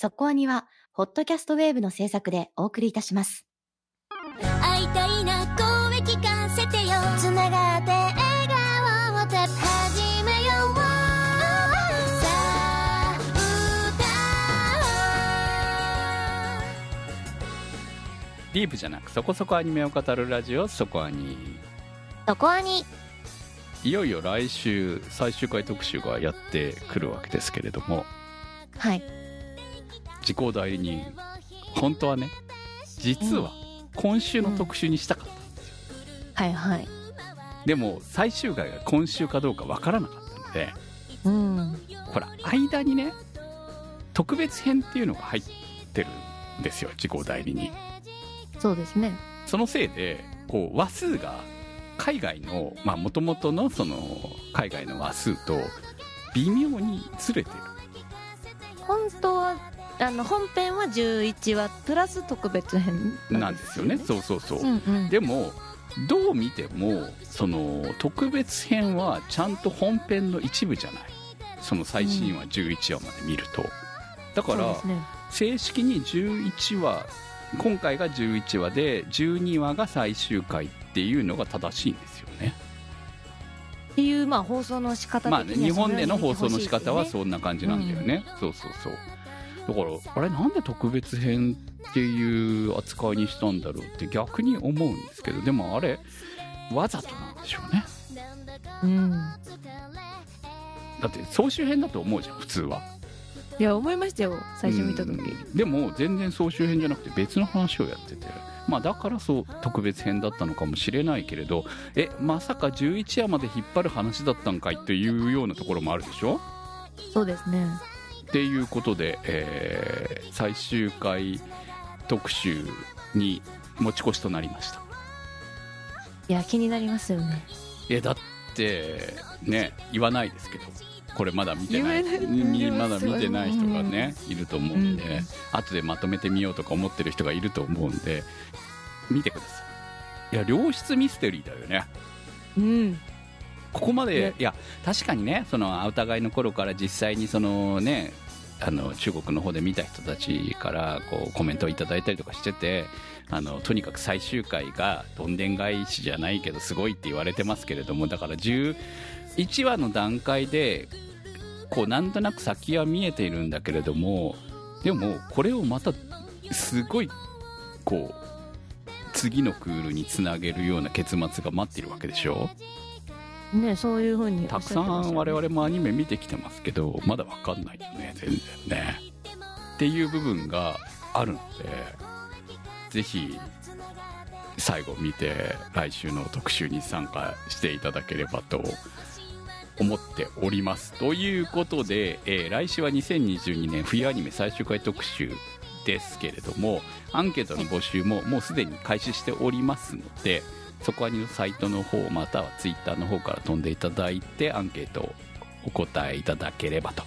そこアニは、ホットキャストウェーブの制作でお送りいたします。会いたいな声聞かせてよ。つながって笑顔をた始めようさあディープじゃなくそこそこアニメを語るラジオそこアニ。そこアニ。いよいよ来週最終回特集がやってくるわけですけれども。はい。時効代理人本当はね実は今週の特集にしたかった、はいはい。でも最終回が今週かどうかわからなかったのでうん。ほら間にね特別編っていうのが入ってるんですよ時効代理人そうですね。そのせいでこう話数が海外のまあ元々のその海外の話数と微妙にずれてる本当は、あの、本編は11話、プラス特別編なんですよね。そうそうそう、うんうん。でもどう見てもその特別編はちゃんと本編の一部じゃない。その最新話11話まで見ると、だから。正式に11話今回が11話で12話が最終回っていうのが正しいんですよね。っていう、まあ、放送の仕方的にはまあね日本での放送の仕方はう。そんな感じなんだよね、そうそうそうだからあれなんで特別編っていう扱いにしたんだろうって逆に思うんですけどでもあれわざとなんでしょうねうん。だって総集編だと思うじゃん普通はいや、思いましたよ、最初見た時。うんでも全然総集編じゃなくて別の話をやっててまあだからそう特別編だったのかもしれないけれどえまさか11話まで引っ張る話だったんかいっていうようなところもあるでしょ？そうですね。っていうことで、えー最終回特集に持ち越しとなりました。いや、気になりますよね。えだってね言わないですけどこれまだ見てないまだ見てない人がね、いると思うんで、うん。後でまとめてみようとか思ってる人がいると思うんで見てください。いや良質ミステリーだよね。うん。ここまでね。いや確かにねそのお互いの頃から実際にそのねあの中国の方で見た人たちからこうコメントをいただいたりとかしててあのとにかく最終回がどんでん返しじゃないけどすごいって言われてますけれどもだから11話の段階でこうなんとなく先は見えているんだけれどもでもこれをまたすごいこう次のクールにつなげるような結末が待っているわけでしょ？ね、そういうふうにおたくさん我々もアニメ見てきてますけどまだわかんないよね全然ね。っていう部分があるのでぜひ最後見て来週の特集に参加していただければと思っております。ということで、えー来週は2022年冬アニメ最終回特集ですけれどもアンケートの募集ももうすでに開始しておりますのでそこはにのサイトの方またはツイッターの方から飛んでいただいてアンケートをお答えいただければと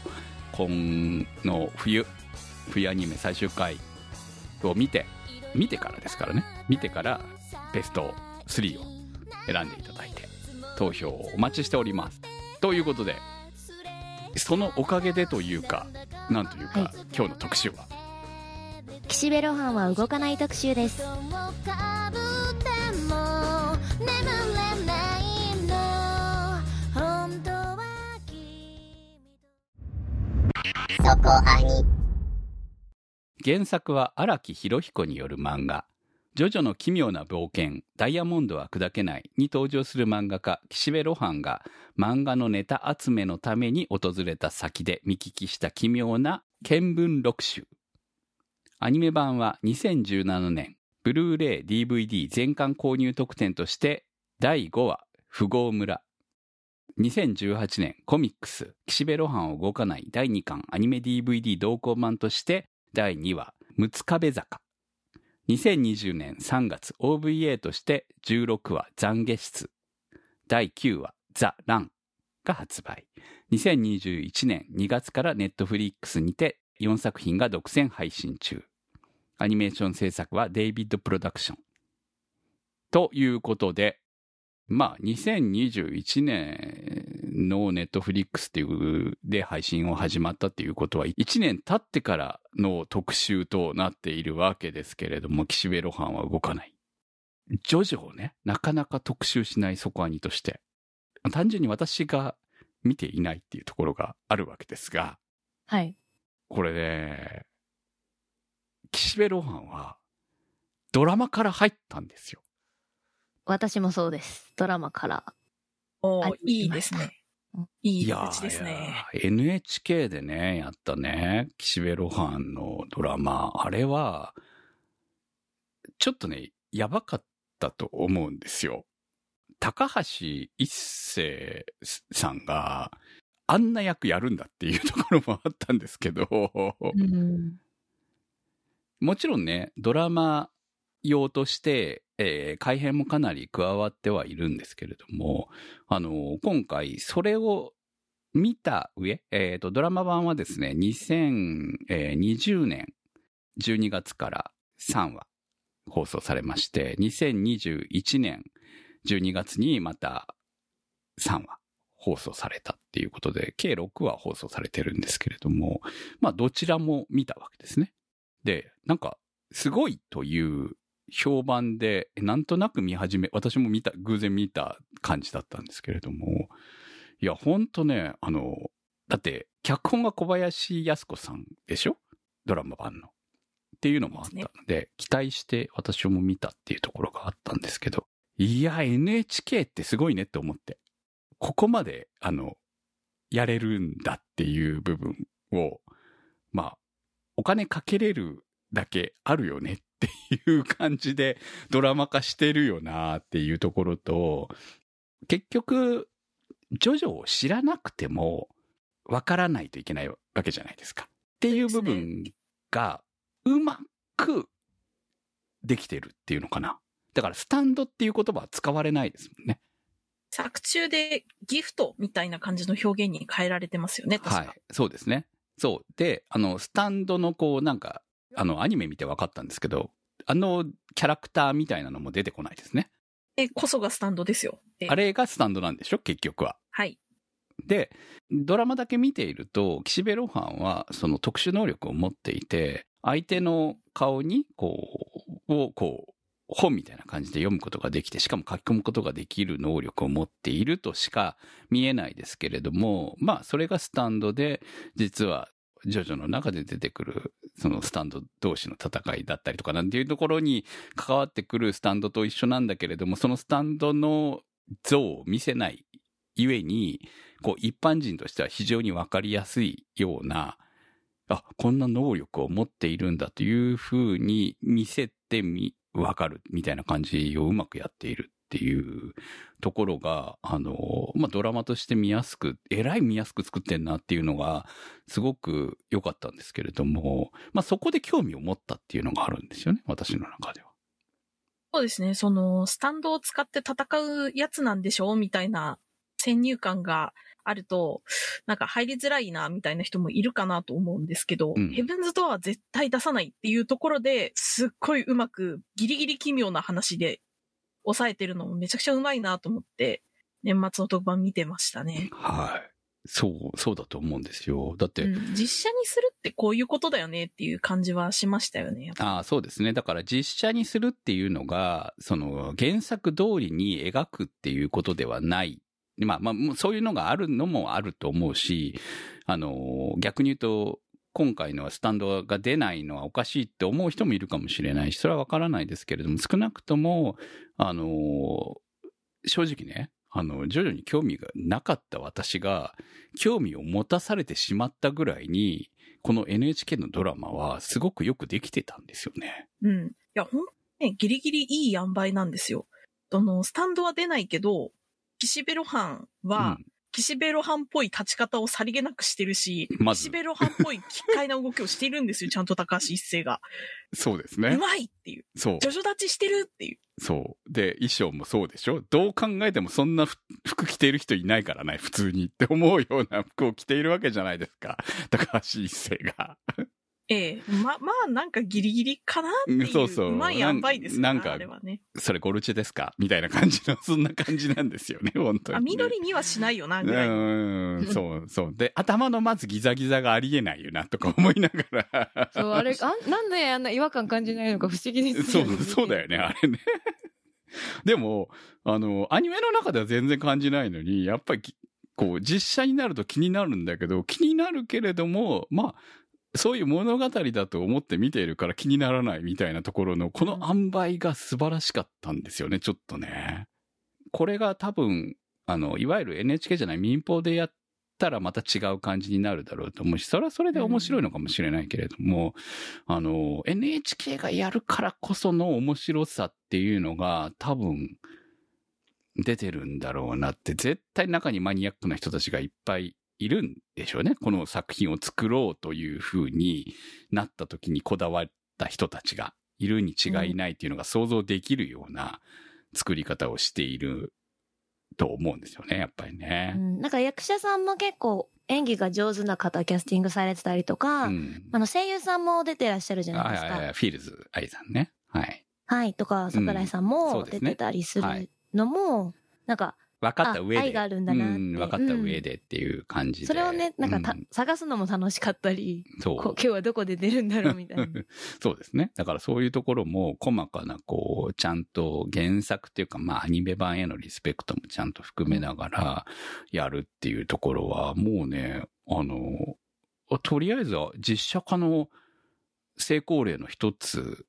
今の冬冬アニメ最終回を見て見てからですからね見てからベスト3を選んでいただいて投票をお待ちしております。ということでそのおかげでというかなんというか、はい。今日の特集は？岸辺露伴は動かない特集です。そこアニ原作は荒木博彦による漫画「ジョジョの奇妙な冒険ダイヤモンドは砕けない」に登場する漫画家岸辺露伴が漫画のネタ集めのために訪れた先で見聞きした奇妙な見聞録集。アニメ版は2017年ブルーレイ DVD 全巻購入特典として第5話「富豪村」2018年コミックス岸辺露伴を動かない第2巻アニメ DVD 同梱版として第2話「六壁坂」2020年3月 OVA として16話「懺悔室」第9話「ザ・ラン」が発売。2021年2月からネットフリックスにて4作品が独占配信中。アニメーション制作はデイビッド・プロダクション。ということでまあ2021年のネットフリックスっていうで配信を始まったっていうことは、1年経ってからの特集となっているわけですけれども、岸辺露伴は動かない。ジョジョをね、なかなか特集しない底兄として、単純に私が見ていないっていうところがあるわけですが、はい。これね、岸辺露伴はドラマから入ったんですよ。私もそうです。ドラマから。あおーいいですねうん。いいや形ですね。いや NHK でね、やったね、岸辺露伴のドラマ、あれは、ちょっとね、やばかったと思うんですよ。高橋一生さんが、あんな役やるんだっていうところもあったんですけど、うん。もちろんね、ドラマ用として、えー改編もかなり加わってはいるんですけれども、あの、今回、それを見た上、えっ、と、ドラマ版はですね、2020年12月から3話放送されまして、2021年12月にまた3話放送されたっていうことで、計6話放送されてるんですけれども、まあ、どちらも見たわけですね。で、なんか、すごいという評判で、なんとなく見始め、私も見た、偶然見た感じだったんですけれども、いや、ほんとね、あの、だって、脚本が小林靖子さんでしょ？ドラマ版の。っていうのもあったので、期待して私も見たっていうところがあったんですけど、いや、NHK ってすごいねって思って。ここまで、あの、やれるんだっていう部分を、まあ、お金かけれるだけあるよねっていう感じでドラマ化してるよなっていうところと、結局、ジョジョを知らなくてもわからないといけないわけじゃないですか。っていう部分がうまくできてるっていうのかな。だからスタンドっていう言葉は使われないですもんね。作中でギフトみたいな感じの表現に変えられてますよね、確か。はい。そうですね。そう。で、あの、スタンドのこう、なんか、あの、アニメ見て分かったんですけど、あのキャラクターみたいなのも出てこないですね。え、こそがスタンドですよ。えあれがスタンドなんでしょ？結局は。はい。で、ドラマだけ見ていると、岸辺露伴はその特殊能力を持っていて、相手の顔に、こう、を、こう、本みたいな感じで読むことができて、しかも書き込むことができる能力を持っているとしか見えないですけれども、まあ、それがスタンドで、実は、ジョジョの中で出てくる、そのスタンド同士の戦いだったりとかなんていうところに関わってくるスタンドと一緒なんだけれども、そのスタンドの像を見せないゆえに、こう一般人としては非常にわかりやすいような、あ、こんな能力を持っているんだというふうに見せてみ、わかるみたいな感じをうまくやっている。っていうところが、あの、まあ、ドラマとして見やすく、えらい見やすく作ってんなっていうのが、すごく良かったんですけれども、まあ、そこで興味を持ったっていうのがあるんですよね、私の中では。そうですね。その、スタンドを使って戦うやつなんでしょみたいな先入観があると、なんか入りづらいな、みたいな人もいるかなと思うんですけど、うんヘブンズドアは絶対出さないっていうところで、すっごいうまく、ギリギリ奇妙な話で抑えてるのもめちゃくちゃうまいなと思って、年末の特番見てましたね。はい。そう、そうだと思うんですよ。だって、うん、実写にするってこういうことだよねっていう感じはしましたよね。ああ、そうですね。だから実写にするっていうのが、その原作通りに描くっていうことではない。まあまあ、そういうのがあるのもあると思うし、あの、逆に言うと、今回のスタンドが出ないのはおかしいって思う人もいるかもしれないし、それはわからないですけれども、少なくとも、あの、正直ね、あの、徐々に興味がなかった私が、興味を持たされてしまったぐらいに、この NHK のドラマはすごくよくできてたんですよね。うん。いや、ほんとね、ギリギリいい塩梅なんですよ。その、スタンドは出ないけど、岸辺露伴は、岸辺露伴っぽい立ち方をさりげなくしてるし、まず岸辺露伴っぽい奇怪な動きをしているんですよ、ちゃんと高橋一生が。そうですうね。まいっていう。そう。ジョジョ立ちしてるっていう。そう。で、衣装もそうでしょ？どう考えてもそんなふ服着ている人いないからね、普通にって思うような服を着ているわけじゃないですか。高橋一生が。ええま、まあ、なんかギリギリかなっていう。そうそうまい塩梅ですからなんかあれはね。それゴルチェですか？みたいな感じの、そんな感じなんですよね、本当に、あ、ね。緑にはしないよな、うぐらいの。ーん、そう、そう。で、頭のまずギザギザがありえないよな、とか思いながら。そう、あれ、あなんであんな違和感感じないのか不思議ですそうよね。、そうだよね、あれね。でも、あの、アニメの中では全然感じないのに、やっぱりき、こう、実写になると気になるんだけど、気になるけれども、まあ、そういう物語だと思って見ているから気にならないみたいなところの、この塩梅が素晴らしかったんですよね、ちょっとね。これが多分、あの、いわゆる NHK じゃない民放でやったらまた違う感じになるだろうと思うし、それはそれで面白いのかもしれないけれども、あの、NHK がやるからこその面白さっていうのが多分出てるんだろうなって、絶対中にマニアックな人たちがいっぱいいるんでしょうね。この作品を作ろうという風になった時にこだわった人たちがいるに違いないっていうのが想像できるような作り方をしていると思うんですよね、やっぱりうね。ん、なんか役者さんも結構演技が上手な方キャスティングされてたりとか、うん。あの声優さんも出てらっしゃるじゃないですか。ファイルーズあいさんね。はい。はい、とか、桜井さんも出てたりすはいるのも、なんか、分かった上で。あ愛があるんだなってうん、分かった上でっていう感じで。それをね、なんかた、う探すのも楽しかったり、そう今日はどこで出るんだろうみたいな。そうですね。だからそういうところも細かな、こう、ちゃんと原作っていうか、まあアニメ版へのリスペクトもちゃんと含めながらやるっていうところは、もうね、あの、とりあえずは実写化の成功例の一つ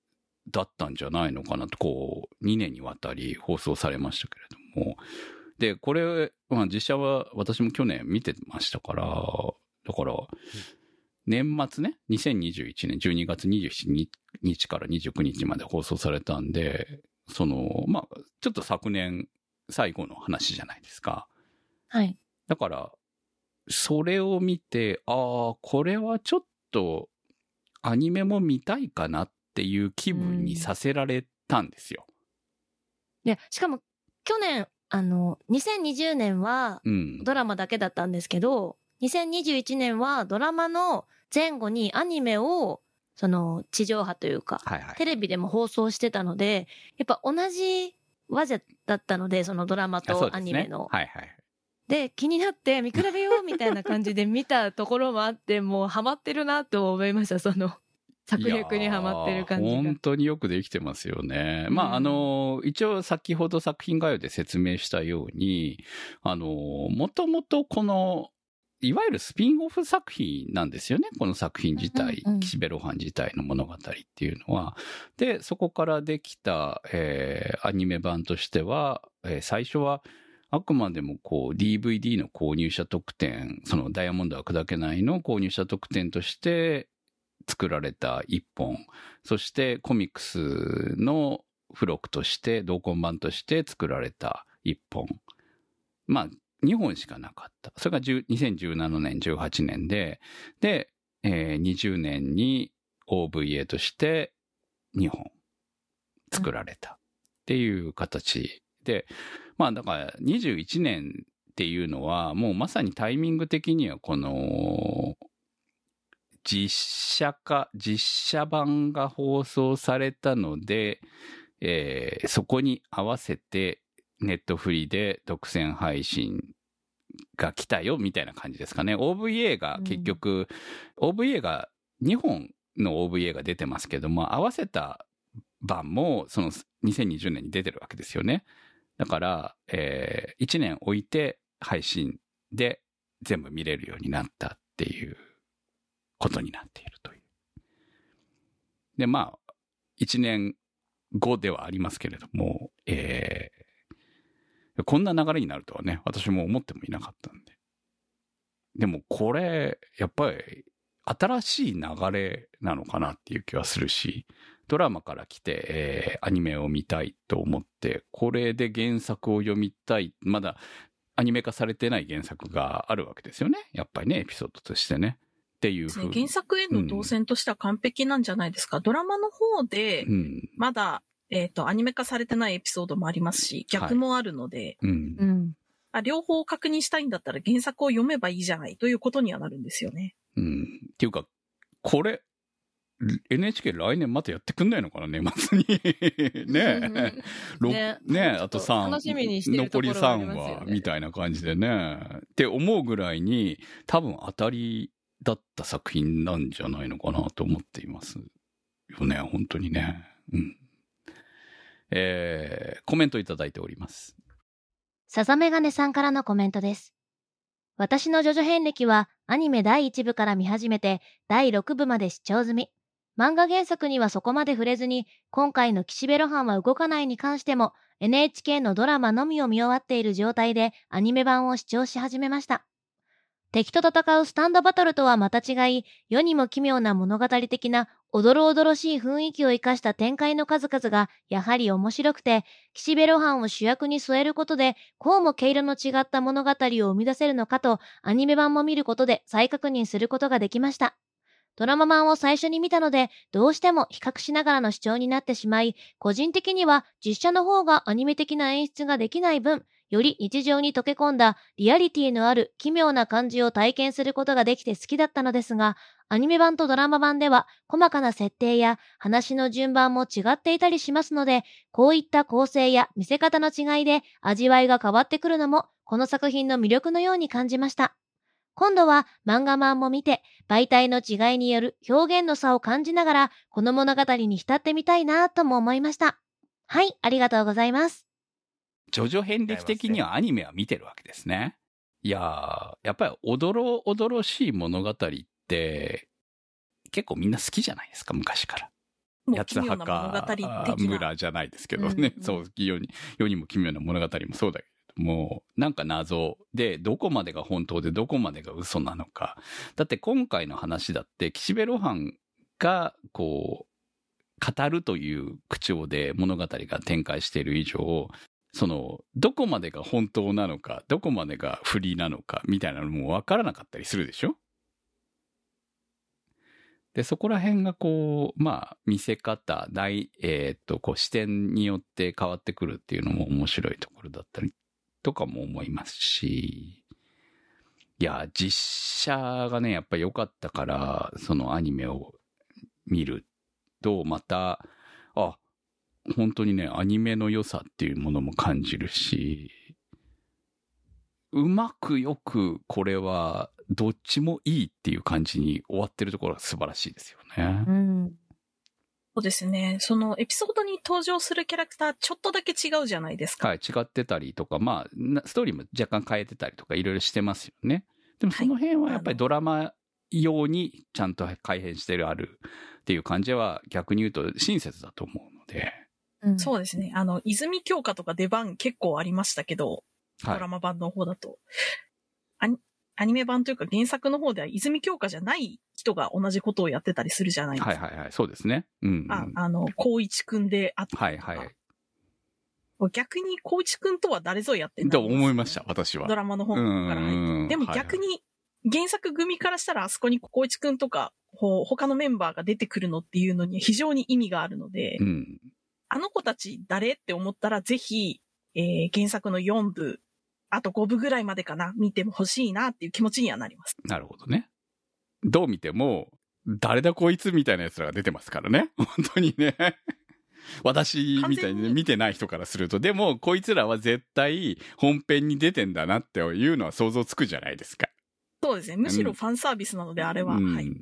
だったんじゃないのかなと、こう、2年にわたり放送されましたけれども。で、これ、まあ実写は私も去年見てましたから、だから、年末ね、2021年12月27日から29日まで放送されたんで、その、まあ、ちょっと昨年最後の話じゃないですか。はい。だから、それを見て、ああ、これはちょっとアニメも見たいかなっていう気分にさせられたんですよ。で、しかも、去年、あの、2020年はうん。ドラマだけだったんですけど、2021年はドラマの前後にアニメを、その、地上波というか、はいはい。テレビでも放送してたので、やっぱ同じ話者だったので、そのドラマとアニメの。はいはい。で、気になって見比べようみたいな感じで見たところもあって、もうハマってるなと思いました、その、策略にハマってる感じが本。当によくできてますよね。うんまあ、あの、一応先ほど作品概要で説明したように、あの、もともとこの、いわゆるスピンオフ作品なんですよね。この作品自体、うんうん岸辺露伴自体の物語っていうのは。で、そこからできた、えーアニメ版としては、えー最初は、あくまでもこう DVD の購入者特典、そのダイヤモンドは砕けないの購入者特典として作られた一本。そしてコミックスの付録として、同梱版として作られた一本。まあ、2本しかなかった。それが2017年、18年で、で、えー20年に OVA として2本作られたっていう形で、まあだから21年っていうのはもうまさにタイミング的にはこの実写化、実写版が放送されたので、えーそこに合わせてネットフリで独占配信が来たよみたいな感じですかね。OVA が結局、OVA が2本の OVA が出てますけども、合わせた版もその2020年に出てるわけですよね。だから、え1年置いて配信で全部見れるようになったっていうことになっているという。で、まあ、1年後ではありますけれども、えーこんな流れになるとはね、私も思ってもいなかったんで。でもこれ、やっぱり新しい流れなのかなっていう気はするし、ドラマから来て、えーアニメを見たいと思って、これで原作を読みたい、まだアニメ化されてない原作があるわけですよね。やっぱりね、エピソードとしてね。っていうふうに。原作への動線としては完璧なんじゃないですか。ドラマの方でう、ん。まだ、えっ、と、アニメ化されてないエピソードもありますし、逆もあるので、うんう。ん。あ両方確認したいんだったら原作を読めばいいじゃないということにはなるんですよね。うん。っていうか、これ、NHK 来年またやってくんないのかな年末に。ねえ。ろねねえ、あと3。楽しみにしてると残りころはあり3ますよね話、みたいな感じでね。って思うぐらいに、多分当たりだった作品なんじゃないのかなと思っています。よね、本当にね。うん。えー、コメントいただいております。さざめがねさんからのコメントです。私のジョジョ遍歴はアニメ第1部から見始めて第6部まで視聴済み。漫画原作にはそこまで触れずに、今回の岸辺露伴は動かないに関しても NHK のドラマのみを見終わっている状態でアニメ版を視聴し始めました。敵と戦うスタンドバトルとはまた違い、世にも奇妙な物語的なおどろおどろしい雰囲気を生かした展開の数々がやはり面白くて、岸辺露伴を主役に添えることで、こうも毛色の違った物語を生み出せるのかと、アニメ版も見ることで再確認することができました。ドラマ版を最初に見たので、どうしても比較しながらの視聴になってしまい、個人的には実写の方がアニメ的な演出ができない分、より日常に溶け込んだリアリティのある奇妙な感じを体験することができて好きだったのですが、アニメ版とドラマ版では細かな設定や話の順番も違っていたりしますので、こういった構成や見せ方の違いで味わいが変わってくるのも、この作品の魅力のように感じました。今度は漫画版も見て、媒体の違いによる表現の差を感じながら、この物語に浸ってみたいなとも思いました。はい、ありがとうございます。ジョジョ遍歴的にはアニメは見てるわけですね。いやー、やっぱりおどろおどろしい物語って、結構みんな好きじゃないですか、昔から。八つ墓。村じゃないですけどね。うんうんそう、世に、世にも奇妙な物語もそうだけども、なんか謎で、どこまでが本当でどこまでが嘘なのか。だって今回の話だって、岸辺露伴が、こう、語るという口調で物語が展開している以上、その、どこまでが本当なのか、どこまでが不利なのか、みたいなのもわからなかったりするでしょ？で、そこら辺がこう、まあ、見せ方、大、えーっと、こう、視点によって変わってくるっていうのも面白いところだったりとかも思いますし、いや、実写がね、やっぱり良かったから、そのアニメを見ると、また、あ、本当にね、アニメの良さっていうものも感じるし、うまくよくこれはどっちもいいっていう感じに終わってるところが素晴らしいですよね。うん。そうですね。そのエピソードに登場するキャラクター、ちょっとだけ違うじゃないですか。はい、違ってたりとか、まあ、なストーリーも若干変えてたりとかいろいろしてますよね。でもその辺はやっぱりドラマ用にちゃんと改変してるあるっていう感じは逆に言うと親切だと思うので、うんそうですね。あの、泉鏡花とか出番結構ありましたけど、はいドラ。マ版の方だと。アニアニメ版というか原作の方では泉鏡花じゃない人が同じことをやってたりするじゃないですか。はいはいはい、そうですね。うん、うん。ああの、光一くんであったりとかはいはい。逆に光一くんとは誰ぞやってんだと思いました、私はド。ラマの方から入んって。でも逆に、原作組からしたらあそこに光一くんとか、ほ他のメンバーが出てくるのっていうのに非常に意味があるので、うん。あの子たち誰？って思ったらぜひ、えー原作の4部、あと5部ぐらいまでかな、見ても欲しいなっていう気持ちにはなります。なるほどね。どう見ても、誰だこいつみたいな奴らが出てますからね。本当にね。私みたいに見てない人からすると、でもこいつらは絶対本編に出てんだなっていうのは想像つくじゃないですか。そうですね。むしろファンサービスなので、あれは。うんはい。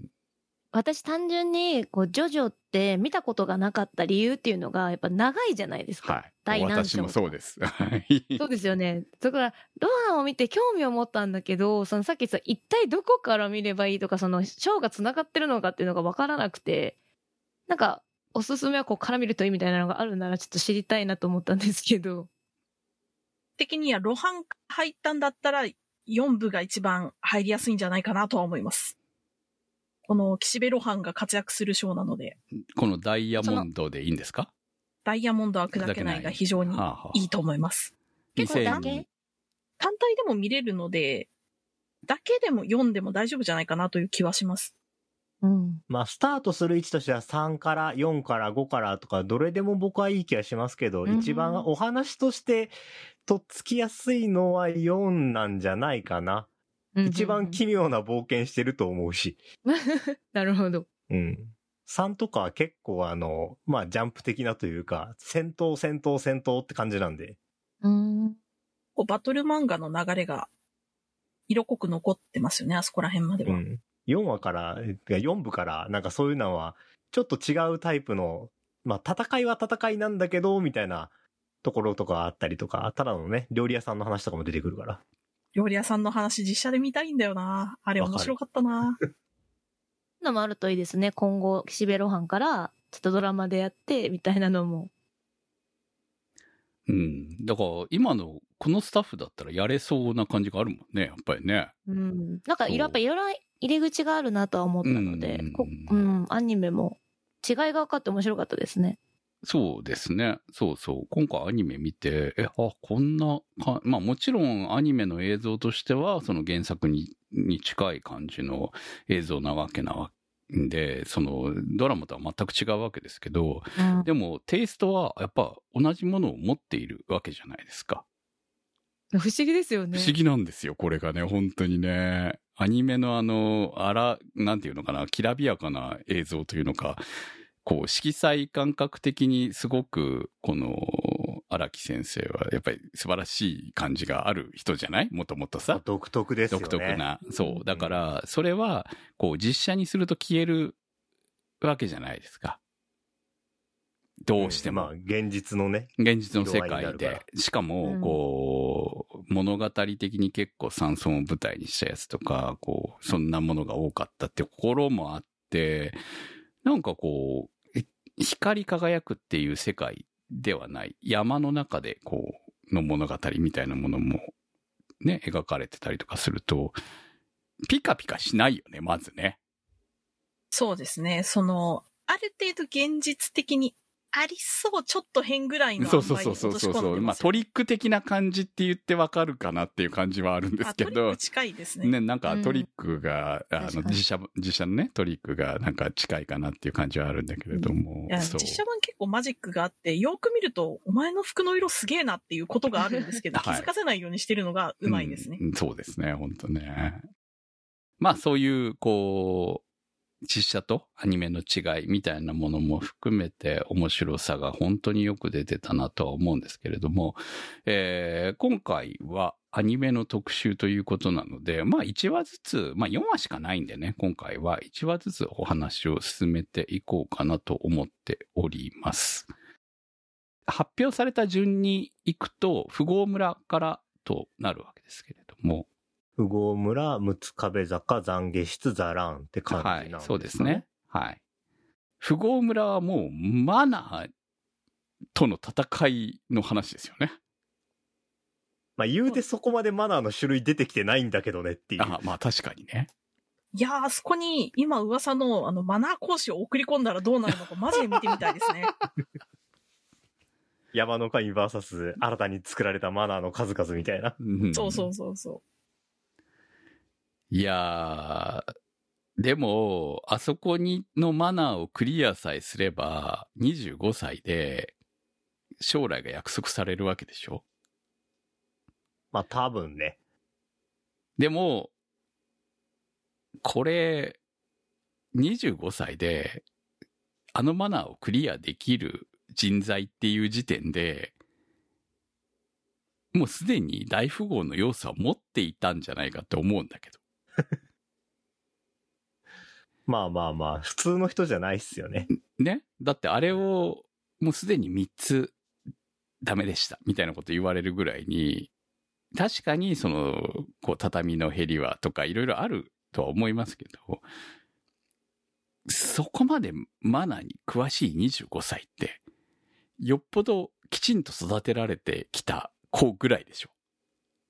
私単純に、こう、ジョジョって見たことがなかった理由っていうのが、やっぱ長いじゃないですか。はい。第何章私もそうです。はい。そうですよね。だから、ロハンを見て興味を持ったんだけど、そのさっきさ、一体どこから見ればいいとか、その、章が繋がってるのかっていうのがわからなくて、なんか、おすすめはこう、から見るといいみたいなのがあるなら、ちょっと知りたいなと思ったんですけど。的には、露伴入ったんだったら、4部が一番入りやすいんじゃないかなとは思います。この岸辺露伴が活躍する章なので、このダイヤモンドでいいんですか？ダイヤモンドは砕けないが非常にはあはあいいと思います。結構2000だけ単体でも見れるので、だけでも読んでも大丈夫じゃないかなという気はします。うん。まあ、スタートする位置としては3から4から5からとか、どれでも僕はいい気がしますけど、うん一番お話としてとっつきやすいのは4なんじゃないかな。一番奇妙な冒険してると思うし。なるほど。うん。3とかは結構あの、まあジャンプ的なというか、戦闘戦闘戦闘って感じなんで。うん。こうバトル漫画の流れが色濃く残ってますよね、あそこら辺までは。うん。4話から、いや4部から、なんかそういうのは、ちょっと違うタイプの、まあ戦いは戦いなんだけど、みたいなところとかあったりとか、ただのね、料理屋さんの話とかも出てくるから。料理屋さんの話実写で見たいんだよな。あれ面白かったな。のもあるといいですね。今後、岸辺露伴から、ちょっとドラマでやって、みたいなのも。うん。だから、今の、このスタッフだったらやれそうな感じがあるもんね、やっぱりね。うん。なんか、そうやっぱいろいろ入り口があるなとは思ったので、うんこうん、アニメも違いが分かって面白かったですね。そうですね。そうそう。今回アニメ見て、え、あ、こんなか、まあもちろんアニメの映像としては、その原作にに近い感じの映像なわけなわんで、そのドラマとは全く違うわけですけど、うん。でもテイストはやっぱ同じものを持っているわけじゃないですか。不思議ですよね。不思議なんですよ、これがね、本当にね。アニメのあの、あら、なんていうのかな、きらびやかな映像というのか、こう、色彩感覚的にすごく、この、荒木先生は、やっぱり素晴らしい感じがある人じゃない？もともとさ。独特ですよね。独特な。そう。だから、それは、こう、実写にすると消えるわけじゃないですか。どうしても。まあ、現実のね。現実の世界で。しかもう、んこう、物語的に結構山村を舞台にしたやつとか、こう、そんなものが多かったってところもあって、なんかこう、え光り輝くっていう世界ではない。山の中で、こう、の物語みたいなものも、ね、描かれてたりとかすると、ピカピカしないよね、まずね。そうですね。その、ある程度現実的にありそう、ちょっと変ぐらいのそうそうそうそうそうそう。まあトリック的な感じって言ってわかるかなっていう感じはあるんですけどあトリック。近いですね。ね、なんかトリックが、あの、確かに実写、実写のね、トリックがなんか近いかなっていう感じはあるんだけれども、いやそう実。写版結構マジックがあって、よく見ると、お前の服の色すげえなっていうことがあるんですけど、はい気づかせないようにしてるのがうまいですね。うんそうですね、本当ね。まあそういう、こう、実写とアニメの違いみたいなものも含めて面白さが本当によく出てたなとは思うんですけれども、えー今回はアニメの特集ということなので、まあ1話ずつ、まあ4話しかないんでね、今回は1話ずつお話を進めていこうかなと思っております。発表された順に行くと、富豪村からとなるわけですけれども、富豪村、六壁坂、懺悔室、ザランって感じなんですか、はい、そうですね。。はい。富豪村はもうマナーとの戦いの話ですよね。まあ言うてそこまでマナーの種類出てきてないんだけどねっていう。あまあ確かにね。いやー、あそこに今噂のあのマナー講師を送り込んだらどうなるのかマジで見てみたいですね。山の神バーサス新たに作られたマナーの数々みたいな。うんそうそうそうそいやー、でも、あそこにのマナーをクリアさえすれば、25歳で将来が約束されるわけでしょ？まあ多分ね。でも、これ、25歳で、あのマナーをクリアできる人材っていう時点で、もうすでに大富豪の要素は持っていたんじゃないかって思うんだけど。まあまあまあ、普通の人じゃないっすよね。ねだってあれを、もうすでに3つダメでした、みたいなこと言われるぐらいに、確かにその、こう、畳の減りはとかいろいろあるとは思いますけど、そこまでマナーに詳しい25歳って、よっぽどきちんと育てられてきた子ぐらいでしょ。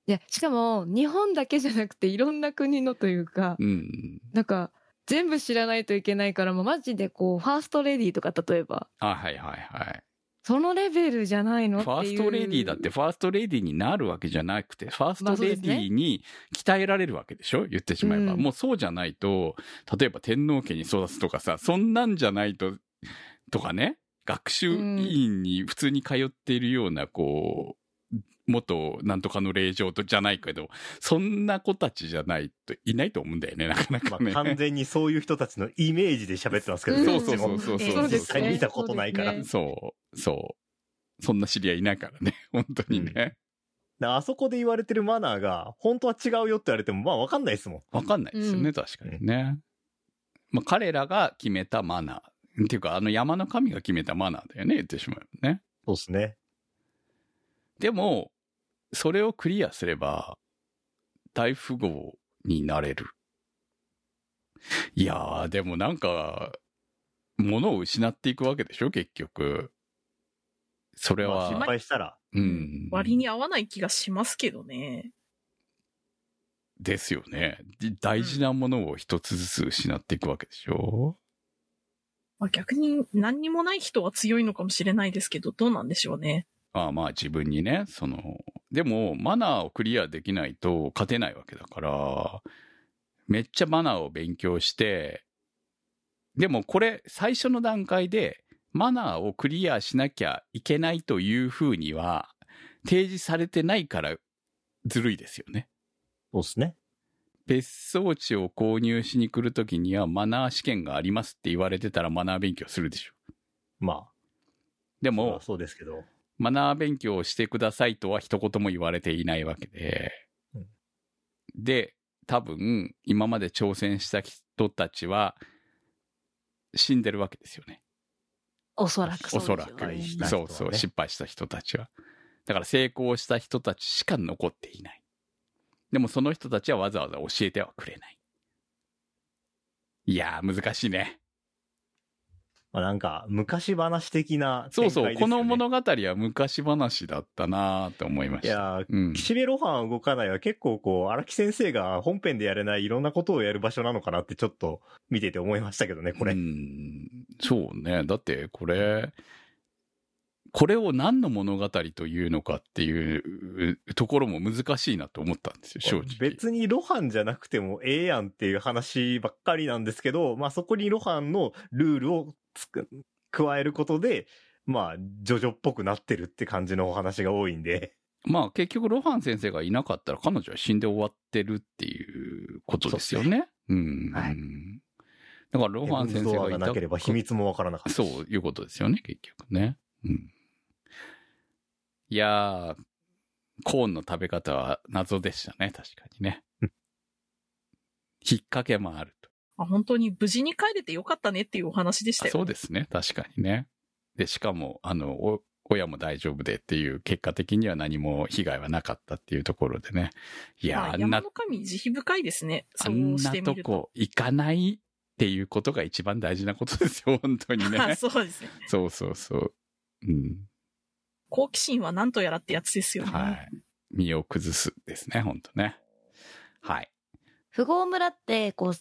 いや、しかも、日本だけじゃなくて、いろんな国のというか、うん。なんか、全部知らないといけないから、もうマジでこう、ファーストレディーとか、例えば、あ、はいはいはい。そのレベルじゃないのファーストレディーだって、ファーストレディーになるわけじゃなくて、ファースまあトレディーに鍛えられるわけでしょ？言ってしまえば、うん。もうそうじゃないと、例えば天皇家に育つとかさ、そんなんじゃないと、とかね、学習委員に普通に通っているような、こう、元なんとかの令状とじゃないけど、そんな子たちじゃないといないと思うんだよね、なかなまあ、かね。完全にそういう人たちのイメージで喋ってますけど、うんそうそうそうそうそう実際に見たことないから。そうそう、そう。そんな知り合いいないからね、本当にね。あそこで言われてるマナーが、本当は違うよって言われても、まあわかんないですもん。わかんないですよね、うん確かにね。まあ、彼らが決めたマナー。っていうか、あの山の神が決めたマナーだよね、言ってしまうよね。そうですね。でも、それをクリアすれば、大富豪になれる。いやー、でもなんか、物を失っていくわけでしょ、結局。それは、したら、うん。割に合わない気がしますけどね。ですよね。で大事なものを一つずつ失っていくわけでしょ、まあ、逆に何にもない人は強いのかもしれないですけど、どうなんでしょうね。ああまあ自分にね、その、でもマナーをクリアできないと勝てないわけだから、めっちゃマナーを勉強して、でもこれ最初の段階でマナーをクリアしなきゃいけないというふうには提示されてないからずるいですよね。そうですね。別荘地を購入しに来るときにはマナー試験がありますって言われてたらマナー勉強するでしょ。まあ、でまあも、そうですけど。マナー勉強をしてくださいとは一言も言われていないわけで、うんで、多分、今まで挑戦した人たちは、死んでるわけですよね。おそらくおそらく。うでしょうね失敗した人はねそうそう、失敗した人たちは。だから成功した人たちしか残っていない。でもその人たちはわざわざ教えてはくれない。いやー、難しいね。まあなんか、昔話的なそうそう、展開ですよねこの物語は昔話だったなーって思いました。いやー、うん。岸辺露伴動かないは結構こう、荒木先生が本編でやれないいろんなことをやる場所なのかなってちょっと見てて思いましたけどね、これ。うんそうね。だってこれ、これを何の物語というのかっていうところも難しいなと思ったんですよ、正直。別に露伴じゃなくてもええやんっていう話ばっかりなんですけど、まあそこに露伴のルールをつく加えることで、まあ、ジョジョっぽくなってるって感じのお話が多いんで。まあ結局ロハン先生がいなかったら彼女は死んで終わってるっていうことですよね。うん。はいだからロハン先生がいなければ秘密もわからなかったし。そういうことですよね、結局ね。うん。いやー、コーンの食べ方は謎でしたね、確かにねうん。引っ掛けもあると。あ本当に無事に帰れてよかったねっていうお話でしたよ。あそうですね、確かにね。で、しかも、あの、お親も大丈夫でっていう結果的には何も被害はなかったっていうところでね。いや、まあ、あんな山の神慈悲深いですね。あそうんしなと。こ行かないっていうことが一番大事なことですよ、本当にあね。そうですね。そうそうそう。うん。好奇心は何とやらってやつですよね。はい。身を崩すですね、本当ね。はい。富豪村って、こう、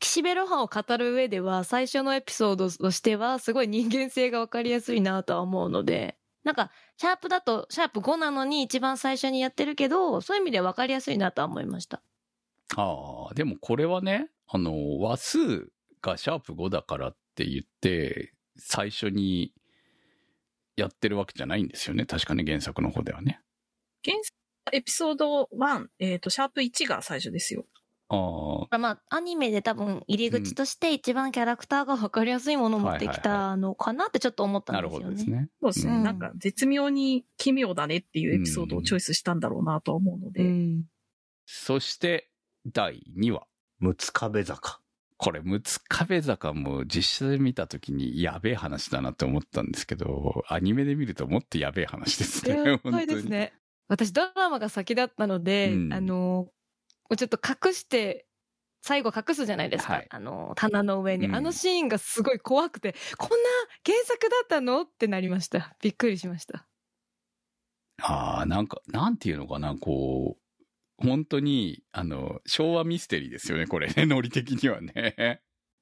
岸辺露伴を語る上では、最初のエピソードとしては、すごい人間性がわかりやすいなとは思うので、なんか、シャープだと、シャープ5なのに一番最初にやってるけど、そういう意味でわかりやすいなとは思いました。ああ、でもこれはね、あの、話数がシャープ5だからって言って、最初にやってるわけじゃないんですよね。確かに原作の方ではね。原作エピソード1、えっ、と、シャープ1が最初ですよ。ああ、まあ、アニメで多分入り口として一番キャラクターがわかりやすいものを持ってきたのかなってちょっと思ったんなるですよね。ほどですね。そうですね。うんなんか、絶妙に奇妙だねっていうエピソードをチョイスしたんだろうなとは思うので。うん。そして、第2話。六壁坂。これ、六壁坂も実写で見たときにやべえ話だなって思ったんですけど、アニメで見るともっとやべえ話ですね。や本当ですね。私ドラマが先だったので、うんあの、ちょっと隠して、最後隠すじゃないですか。はいあの、棚の上に、うんあのシーンがすごい怖くて、こんな原作だったの？ってなりました。びっくりしました。ああ、なんか、なんていうのかな、こう、本当に、あの、昭和ミステリーですよね、これね、ノリ的にはね。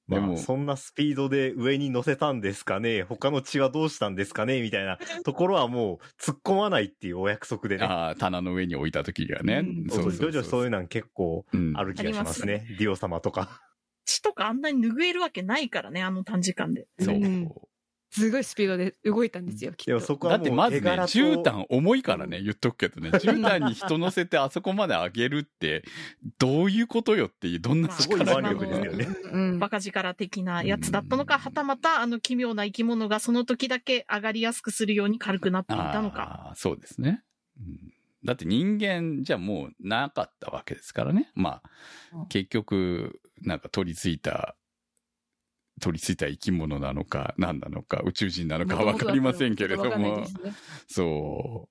でもまあ、そんなスピードで上に乗せたんですかね他の血はどうしたんですかね？みたいなところはもう突っ込まないっていうお約束でね。ああ、棚の上に置いた時にはね。うんそうそう、徐々そういうのは結構うんある気がしますね。ディオ様とか。血とかあんなに拭えるわけないからね、あの短時間で。そう。うんすごいスピードで動いたんですよ、きっと。そこはもうだってまずね、絨毯重いからね、言っとくけどね、絨毯に人乗せてあそこまで上げるって、どういうことよっていう、どんなまあすごい力腕力ですよね。うんバカ力的なやつだったのか、うんはたまたあの奇妙な生き物がその時だけ上がりやすくするように軽くなっていたのか。あーそうですね。うんだって人間じゃもうなかったわけですからね。まうんあ、結局、なんか取り付いた、取り付いた生き物なのか、何なのか、宇宙人なのかわかりませんけれども。ね。そ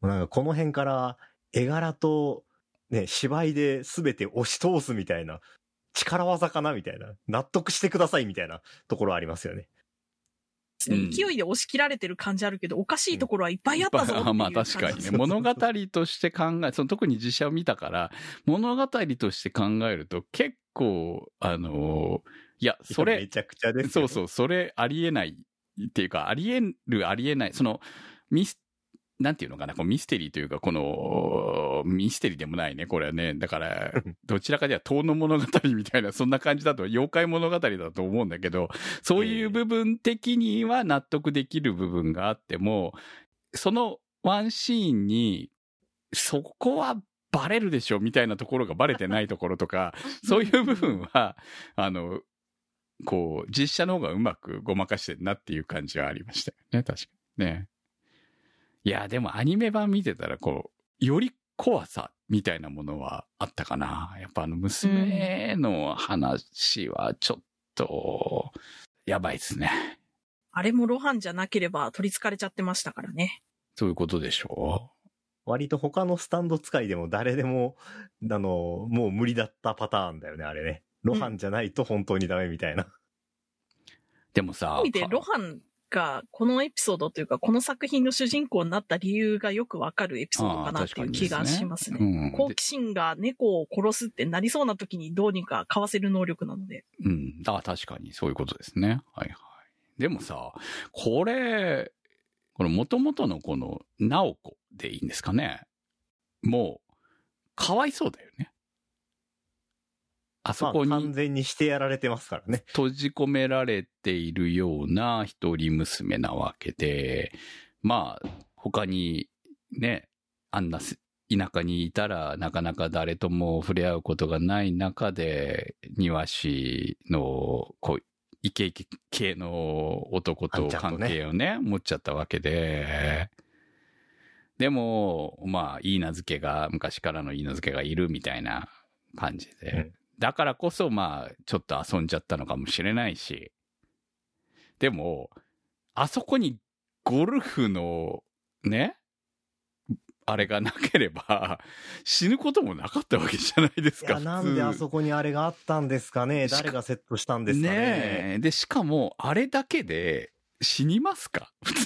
なんかこの辺から絵柄とね、芝居で全て押し通すみたいな、力技かなみたいな、納得してくださいみたいなところありますよね。うん。勢いで押し切られてる感じあるけど、おかしいところはいっぱいあったぞっていうまあ確かにね。物語として考え、その特に実写を見たから、物語として考えると結構、あのいや、それ、めちゃくちゃですよそうそう、それありえないっていうか、ありえる、ありえない、その、ミス、なんていうのかな、こうミステリーというか、この、ミステリーでもないね、これはね。だから、どちらかでは遠の物語みたいな、そんな感じだと、妖怪物語だと思うんだけど、そういう部分的には納得できる部分があっても、そのワンシーンに、そこはバレるでしょみたいなところがバレてないところとか、そういう部分は、あの、こう、実写の方がうまくごまかしてるなっていう感じはありましたよね、確かにね。いや、でもアニメ版見てたら、こう、より怖さみたいなものはあったかな。やっぱあの娘の話はちょっと、やばいですね。あれもロハンじゃなければ取り憑かれちゃってましたからね。そういうことでしょ割と他のスタンド使いでも誰でも、あの、もう無理だったパターンだよね、あれね。ロハンじゃないと本当にダメみたいな。う。でもさ、意味でロハンがこのエピソードというか、この作品の主人公になった理由がよくわかるエピソードかなっていう気がしますね。うん好奇心が猫を殺すってなりそうな時にどうにかかわせる能力なので。うん。あ確かにそういうことですね。はいはい。でもさ、これ、この元々のこの、ナオコでいいんですかね。もう、かわいそうだよね。あそこにまあ完全にしてやられてますからね。閉じ込められているような一人娘なわけで、まあ、他にね、あんなす田舎にいたらなかなか誰とも触れ合うことがない中で、庭師の、こう、イケイケ系の男と関係をね、持っちゃったわけで、でも、まあ、いい名付けが、昔からのいい名付けがいるみたいな感じで、うん。だからこそ、まあ、ちょっと遊んじゃったのかもしれないし、でも、あそこにゴルフの、ね、あれがなければ、死ぬこともなかったわけじゃないですか。いや、なんであそこにあれがあったんですかね誰がセットしたんですかねねえ。で、しかも、あれだけで死にますか？普 通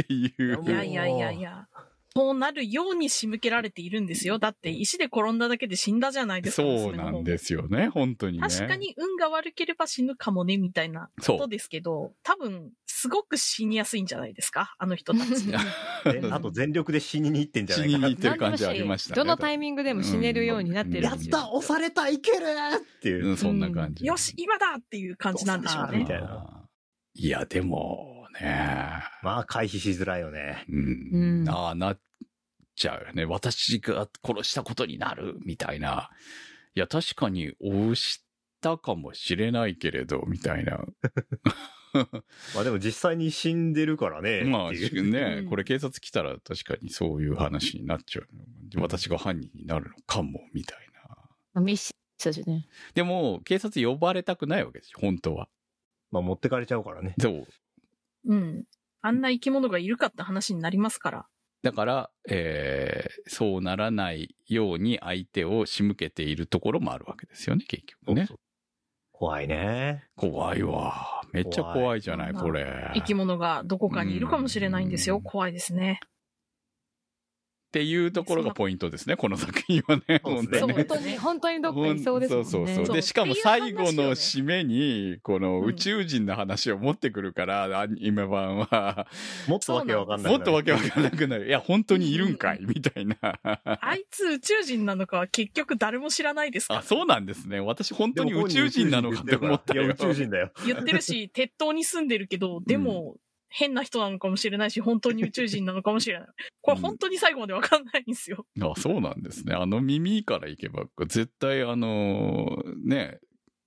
っていう。いやいやいやいや。そうなるように仕向けられているんですよ。だって石で転んだだけで死んだじゃないですか。そうなんですよね、本当にね。確かに運が悪ければ死ぬかもね、みたいなことですけど、多分、すごく死にやすいんじゃないですか？あの人たち。であと全力で死にに行ってんじゃないかな死にに行ってる感じありましたね。どのタイミングでも死ねるようになってるやっ。た押されたいけるっていう。うん、そんな感じ。よし、今だっていう感じなんでしょうねみ。たいな。いや、でもね、まあ回避しづらいよね。うん、うんああ、なっちゃうよね。私が殺したことになる、みたいな。いや、確かに押したかもしれないけれど、みたいな。まあでも実際に死んでるからね。まあね、うんこれ警察来たら確かにそういう話になっちゃう。私が犯人になるのかも、みたいな。まあミッションですよね。でも、警察呼ばれたくないわけですよ、本当は。まあ持ってかれちゃうからね。そう。うん。あんな生き物がいるかって話になりますから。だから、えーそうならないように相手を仕向けているところもあるわけですよね、結局ねそう。怖いね。怖いわ。めっちゃ怖いじゃない、これ。生き物がどこかにいるかもしれないんですよ。うん怖いですね。っていうところがポイントですね、この作品はね。本当に、本当にどっかにいそうですもんね。そうそうそう。で、しかも最後の締めに、このうん宇宙人の話を持ってくるから、アニメ版は、もっとわけわかんない。もっとわけわかんなくなる。いや、本当にいるんかいみたいな。あいつ宇宙人なのかは結局誰も知らないですか？ら、あ、そうなんですね。私本当に宇宙人なのかって思ったよ。いや、宇宙人だよ。言ってるし、鉄塔に住んでるけど、でも、変な人なのかもしれないし、本当に宇宙人なのかもしれない。これ本当に最後までわかんないんですよ。あ、そうなんですね。あの耳からいけば、絶対あのね、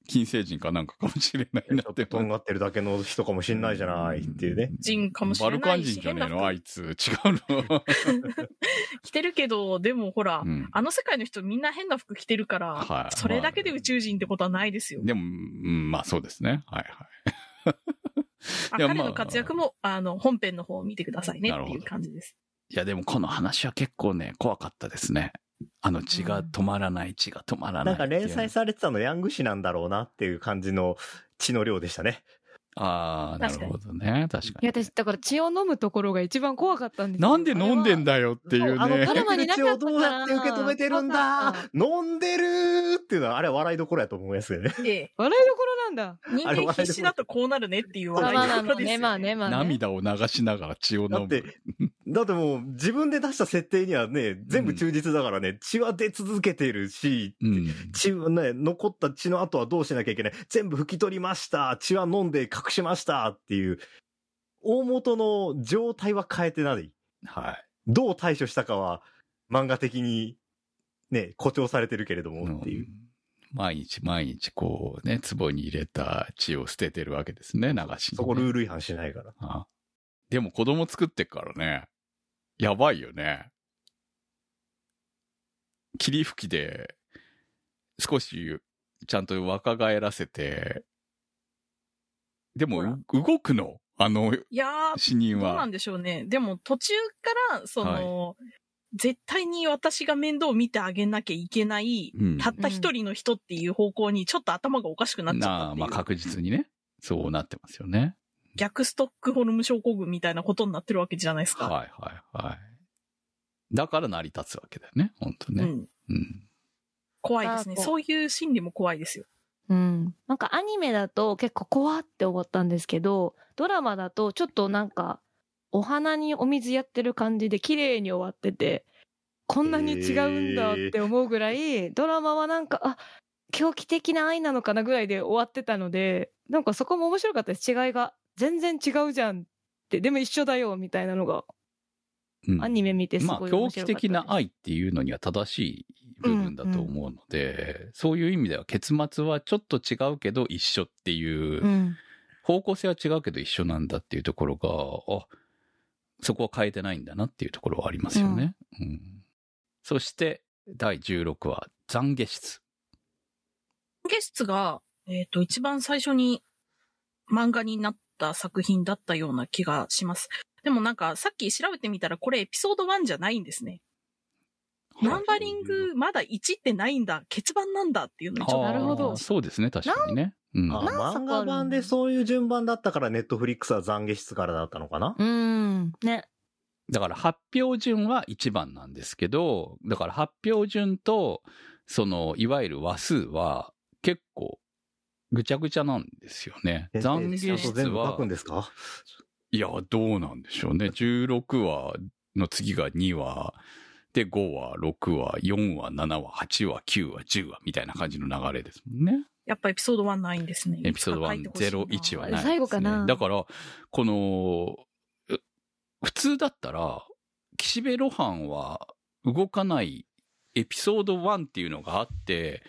金星人かなんかかもしれないなちょっ。ってととんがってるだけの人かもしんないじゃないっていうね。人かもしれないしバルカン人じゃねえの？あいつ。違うの。着てるけど、でもほら、うんあの世界の人みんな変な服着てるから、はいそれだけで宇宙人ってことはないですよ。でも、うんまあそうですね。はいはい。彼の活躍も、あの、本編の方を見てくださいねっていう感じです。いやでもこの話は結構ね、怖かったですね。あの血が止まらない、血が止まらないなんか。連載されてたのヤング誌なんだろうなっていう感じの血の量でしたね。ああ、なるほどね。確かいや、に。私、だから血を飲むところが一番怖かったんですよなんで飲んでんだよっていうねあのド。ラマになかったから血をどうやって受け止めてるんだ？飲んでるーっていうのは、あれは笑いどころやと思いますよね。ええ、笑いどころなんだ。人間必死だとこうなるねっていうまあ笑いまあまあね、どころですよ、まあね、まあね。涙を流しながら血を飲む。だって、だってもう自分で出した設定にはね、全部忠実だからね、血は出続けてるし、うん。血はね、残った血の後はどうしなきゃいけない。全部拭き取りました。血は飲んで隠しましたっていう、大元の状態は変えてない。はい。どう対処したかは、漫画的に、ね、誇張されてるけれどもっていう。ん毎日毎日こうね、壺に入れた血を捨ててるわけですね、流しにね、そこルール違反しないから。あでも子供作ってっからね、やばいよね。霧吹きで、少しちゃんと若返らせて、でも動くの？あのいやー、死人はどうなん。でしょうね。でも途中から、その、絶対に私が面倒を見てあげなきゃいけない、うんたった一人の人っていう方向にちょっと頭がおかしくなっちゃったう。まあ確実にね。そうなってますよね。逆ストックホルム症候群みたいなことになってるわけじゃないですか。はいはいはい。だから成り立つわけだよね、本当ね。うん。うん。怖いですね。そういう心理も怖いですよ。うん。なんかアニメだと結構怖って思ったんですけど、ドラマだとちょっとなんか、お花にお水やってる感じで綺麗に終わってて、こんなに違うんだって思うぐらい、ドラマはなんか、あ、狂気的な愛なのかなぐらいで終わってたので、なんかそこも面白かったです。違いが。全然違うじゃんって、でも一緒だよみたいなのが、うんアニメ見てすまあ、ごい狂気面白かったです。的な愛っていうのには正しい部分だと思うので、そういう意味では結末はちょっと違うけど一緒っていう、うん。方向性は違うけど一緒なんだっていうところが、あ、そこは変えてないんだなっていうところはありますよね。うんそして、第16話、懺悔室。ゲストが、えっ、と、一番最初に漫画になった作品だったような気がします。でもなんか、さっき調べてみたら、これエピソード1じゃないんですね。ナンバリング、まだ1ってないんだ、欠番なんだっていうのにちょっとなるほどそうですね、確かにね。うん。漫画版でそういう順番だったから、ネットフリックスは懺悔室からだったのかな、うん。ね。だから発表順は1番なんですけど、だから発表順と、その、いわゆる話数は結構ぐちゃぐちゃなんですよね。室は書くん、ですか？いや、どうなんでしょうね。16話の次が2話、で、5話、6話、4話、7話、8話、9話、10話みたいな感じの流れですもんね。やっぱエピソード1ないんですね。エピソードいつか書いてほしいな1、01はないです、ね。最後かなだから、この、う普通だったら、岸辺露伴は動かないエピソード1っていうのがあって、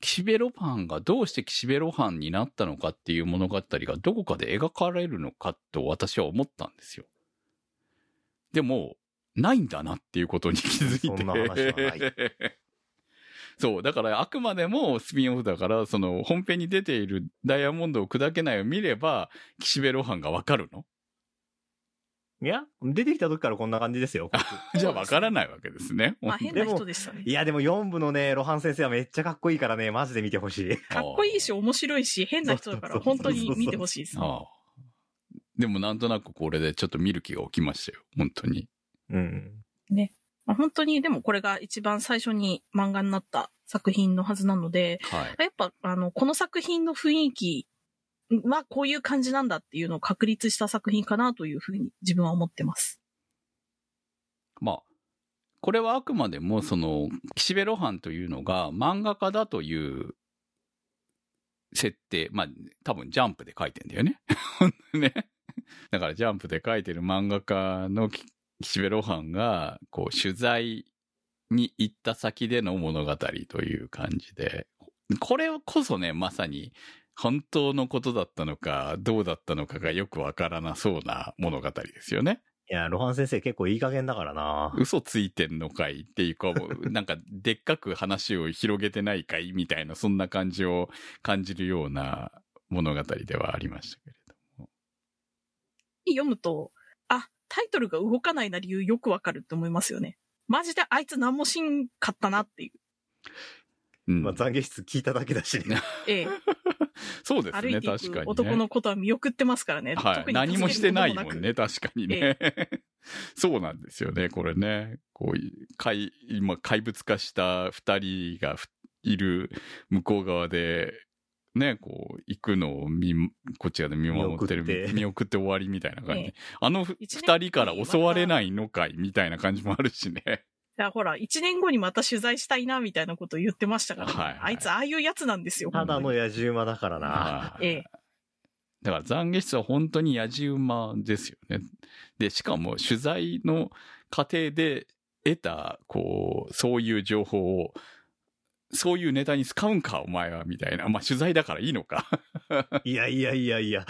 岸辺露伴がどうして岸辺露伴になったのかっていう物語がどこかで描かれるのかと私は思ったんですよ。でも、ないんだなっていうことに気づいて。そんな話はないそう、だからあくまでもスピンオフだから、その本編に出ているダイヤモンドを砕けないを見れば、岸辺露伴がわかるの？いや、出てきた時からこんな感じですよ。じゃあわからないわけですね。まあ変な人でしたねい。や、でも4部のね、露伴先生はめっちゃかっこいいからね、マジで見てほしい。かっこいいし面白いし変な人だから本当に見てほしいです。でもなんとなくこれでちょっと見る気が起きましたよ。本当に。うん。まあ、本当にでもこれが一番最初に漫画になった作品のはずなので、はい。やっぱあの、この作品の雰囲気はこういう感じなんだっていうのを確立した作品かなというふうに自分は思ってます。まあ、これはあくまでも、その、岸辺露伴というのが漫画家だという設定、まあ、多分ジャンプで書いてんだよね。ね。だからジャンプで書いてる漫画家の岸辺露伴が、こう、取材に行った先での物語という感じで、これこそね、まさに、本当のことだったのか、どうだったのかがよくわからなそうな物語ですよね。いや、ロハン先生結構いい加減だからな。嘘ついてんのかいっていうか、なんか、でっかく話を広げてないかいみたいな、そんな感じを感じるような物語ではありましたけれども。読むと、あ、タイトルが動かないな理由よくわかるって思いますよね。マジであいつ何もしんかったなっていう。うん。まあ、懺悔室聞いただけだしね。ええ、そうですね、確かに、ね。男のことは見送ってますからね。はい。何もしてないもんね、確かにね。そうなんですよね、これね。こう、怪、今、怪物化した二人がふいる向こう側で、ね、こう、行くのを見、こっち側で見守ってる、見送って見送って終わりみたいな感じ。ええあの二年人から襲われないのかい？みたいな感じもあるしね。いや、ほら、一年後にまた取材したいな、みたいなこと言ってましたから、ねはいはいあいつああいうやつなんですよ。ただの本野じ馬だからな。はいええだから懺悔室は本当にやじ馬ですよね。で、しかも取材の過程で得た、こう、そういう情報を、そういうネタに使うんか、お前は、みたいな。まあ、取材だからいいのか。いやいやいやいや。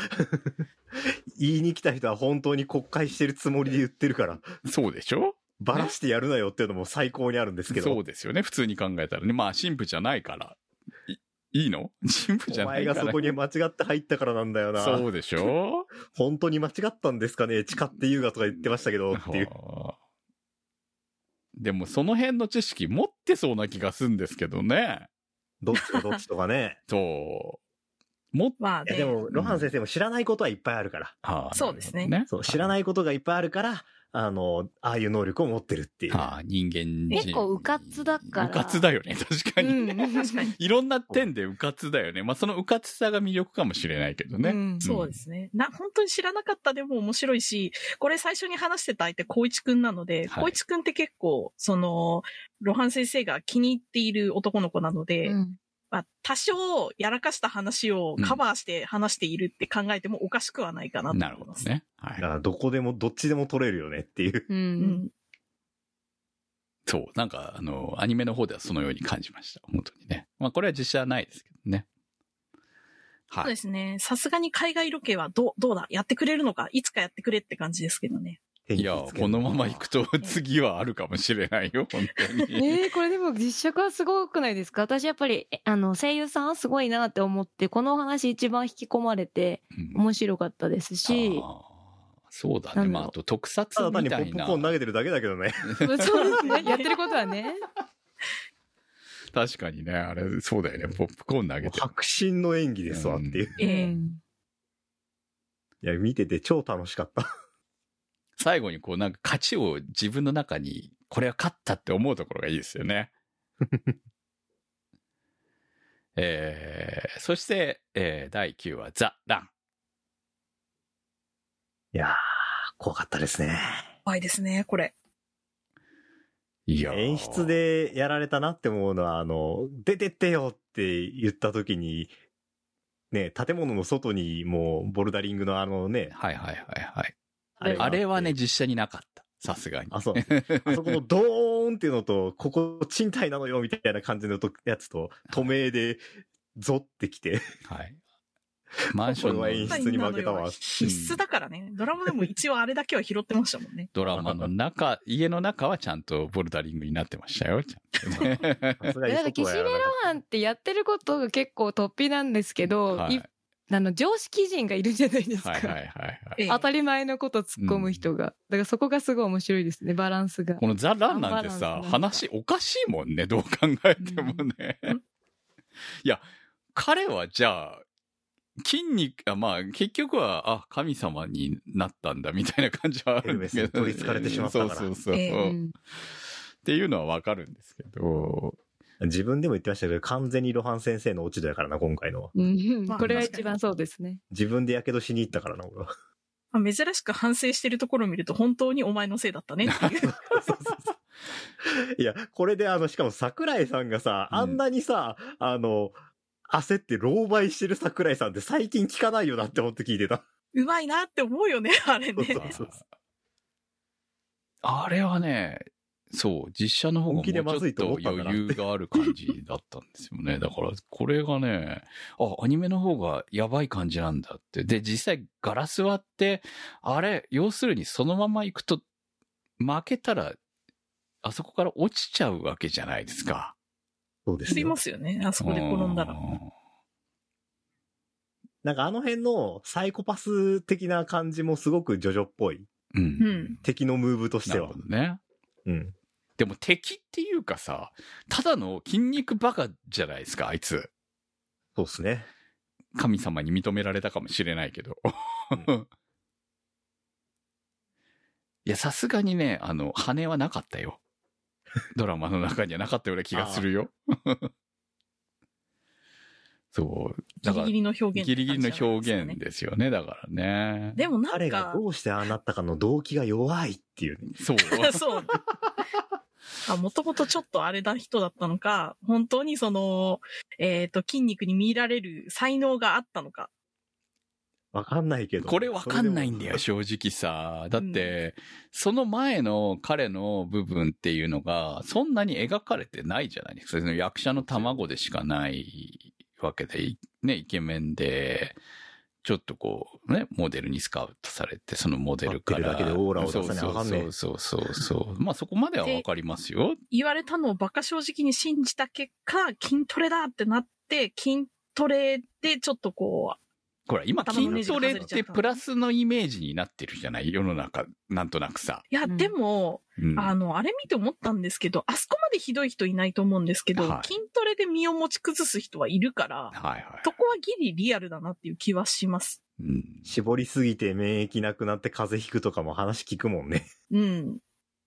言いに来た人は本当に国会してるつもりで言ってるから、そうでしょ？バラしてやるなよっていうのも最高にあるんですけど。そうですよね。普通に考えたらね。まあ、神父じゃないから。いいいの？神父じお前ゃないから。がそこに間違って入ったからなんだよな。そうでしょ？本当に間違ったんですかね？誓って言うがとか言ってましたけど、っていう。はあでも、その辺の知識持ってそうな気がするんですけどね。どっちとどっちとかね。そう。もっまあね。でも、ロハン先生も知らないことはいっぱいあるから。はあそうですねそう、知らないことがいっぱいあるから、あの、ああいう能力を持ってるっていう。はあ、人間結構うかつだからうかつだよね、確かに。うん。確かに。いろんな点でうかつだよね。まあ、そのうかつさが魅力かもしれないけどね。うんそうですね。な、本当に知らなかったでも面白いし、これ最初に話してた相手、光一くんなので、はい光一くんって結構、その、ロハン先生が気に入っている男の子なので、うんまあ、多少やらかした話をカバーして話しているって考えてもおかしくはないかなと思ないるほどます。ね。はいだか。らどこでも、どっちでも取れるよねっていう。う。うんん。そう。なんか、あの、アニメの方ではそのように感じました。本当にね。まあ、これは実写はないですけどね。そうはい。ですね。さすがに海外ロケはどう、どうだ？やってくれるのか？いつかやってくれって感じですけどね。いや、このまま行くと次はあるかもしれないよ、本当に。えー、これでも実写化すごくないですか？私やっぱり、えあの、声優さんすごいなって思って、このお話一番引き込まれてうん面白かったですし、あーそうだね。まあ、あと特撮ただ単にポップみたいな。コーン投げてるだけだけどね。そうですね。やってることはね。確かにね、あれ、そうだよね。ポップコーン投げてる。迫真の演技ですわっていう。ええうんいや、見てて超楽しかった。最後にこうなんか勝ちを自分の中に、これは勝ったって思うところがいいですよね。えー、そして、えー、第9話、ザ・ラン。いやー、怖かったですね。怖いですね、これ。いやー演出。でやられたなって思うのは、あの、出てってよって言った時に、ね、建物の外にもうボルダリングのあのね、はいはいはいはい。あれがあれはね、実写になかった。さすがに。あ、そう。あそこの ドーンっていうのと、ここ賃貸なのよみたいな感じのとやつと、透明でゾってきて、はい。マンションの演出に負けたわ必須だからね。ドラマでも一応あれだけは拾ってましたもんね。ドラマの中、家の中はちゃんとボルダリングになってましたよ。ちゃんとねなんか岸辺露伴ってやってることが結構突飛なんですけど、はいいあの常識人がいるじゃないですか。はいはいはいはい。ええ当たり前のこと突っ込む人が。だからそこがすごい面白いですね、バランスが。このザ・ランなんてさ話おかしいもんね、どう考えてもね。うんいや、彼はじゃあ、筋肉、あまあ、結局は、あ、神様になったんだ、みたいな感じはあるんだけど、エルメスに取り憑かれてしまったからそうそうそう。ええうんっていうのはわかるんですけど、自分でも言ってましたけど、完全に露伴先生の落ち度やからな、今回のは。うんまあこれが一番そうですね。自分で火傷しに行ったからな、俺は。まあ珍しく反省してるところを見ると本当にお前のせいだったねっていう。そうそうそういや、これであの、しかも桜井さんがさ、うんあんなにさ、あの、焦って狼狽してる桜井さんって最近聞かないよなって思って聞いてた。うまいなって思うよね、あれね。そうそうあれはね、そう、実写の方がも本気でまずいとうちょっと余裕がある感じだったんですよね。だから、これがね、あ、アニメの方がやばい感じなんだって。で、実際ガラス割って、あれ、要するにそのまま行くと、負けたら、あそこから落ちちゃうわけじゃないですか。そうですよ。ますよね、あそこで転んだらう。んなんかあの辺のサイコパス的な感じもすごくジョジョっぽい。うん。うん。敵のムーブとしてはなるほ。どね。うん。でも敵っていうかさ、ただの筋肉バカじゃないですか、あいつ。そうですね。神様に認められたかもしれないけど。いや、さすがにね、あの、羽はなかったよ。ドラマの中にはなかったような気がするよ。そう。ギリギリの表現、ギリギリの表現ですよね、だからね。でもなん彼がか、どうしてああなったかの動機が弱いっていうね。そう。そう。あ、もともとちょっとあれな人だったのか、本当にその、えっ、と、筋肉に見入られる才能があったのか。わかんないけど。これわかんないんだよ、そ正直さ。だって、その前の彼の部分っていうのが、そんなに描かれてないじゃないですか。その役者の卵でしかないわけで、ね、イケメンで、ちょっとこう、ね、モデルにスカウトされて、そのモデルから。待ってるだけでオーラを出さなあかんねんそうそうそうそうそう。まあそこまではわかりますよ。言われたのを馬鹿正直に信じた結果、筋トレだってなって、筋トレでちょっとこほら、今筋トレってプラスのイメージになってるじゃない？世の中、なんとなくさ。う、いや、うんでも、うんあの、あれ見て思ったんですけど、あそこまでひどい人いないと思うんですけど、はい筋トレで身を持ち崩す人はいるから、はいはい。そこはギリリアルだなっていう気はします。うん絞りすぎて免疫なくなって風邪ひくとかも話聞くもんね。うん。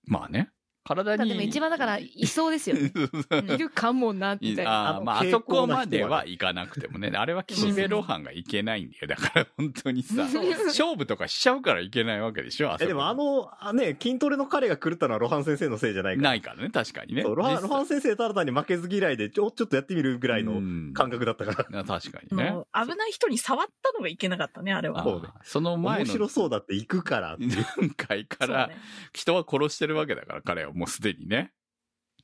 まあね。体に。でも一番だから、いそうですよね。いるかもな、みたいな。あまあ、あ傾そこまではいかなくてもね。あれは岸辺露伴がいけないんだよ。だから本当にさ、勝負とかしちゃうからいけないわけでしょえ、でもあの、あね、筋トレの彼が狂ったのはロハン先生のせいじゃないから。ないからね、確かにね。そうロハン、実際ロハン先生ただ単に負けず嫌いで、ちょ、ちょっとやってみるぐらいのうん感覚だったから。あ確かあにね。の危ない人に触ったのがいけなかったね、あれは。あそうねその前の面白そうだって行くからっていう。段階から人は殺してるわけだから、彼はもうすでにね。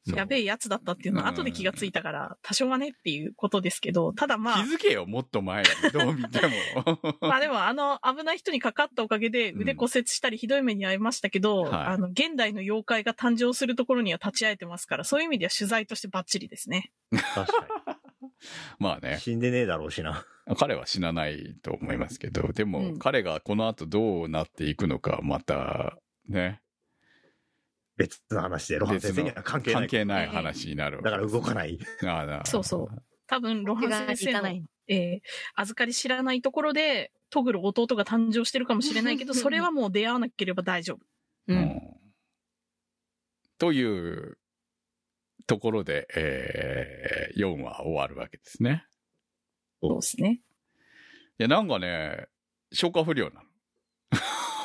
やべえやつだったっていうのは後で気がついたから、多少はねっていうことですけど、ただまあ気、づけよ、もっと前に。どう見ても。まあでもあの危ない人にかかったおかげで腕骨折したりひどい目に遭いましたけど、はいあの、現代の妖怪が誕生するところには立ち会えてますから、そういう意味では取材としてバッチリですね。確か まあねに。。死んでねえだろうしな。彼は死なないと思いますけど、でもうん彼がこの後どうなっていくのか、また、ね、別の話で、ロハン先生には関係ない。関係ない話になるわけだから動かない。ああなそうそう。多分、ロハン先生の手がいかない、えー預かり知らないところで、トグル弟が誕生してるかもしれないけど、それはもう出会わなければ大丈夫。う。うんんというところで、えー、4話終わるわけですね。そうですね。いや、なんかね、消化不良なの。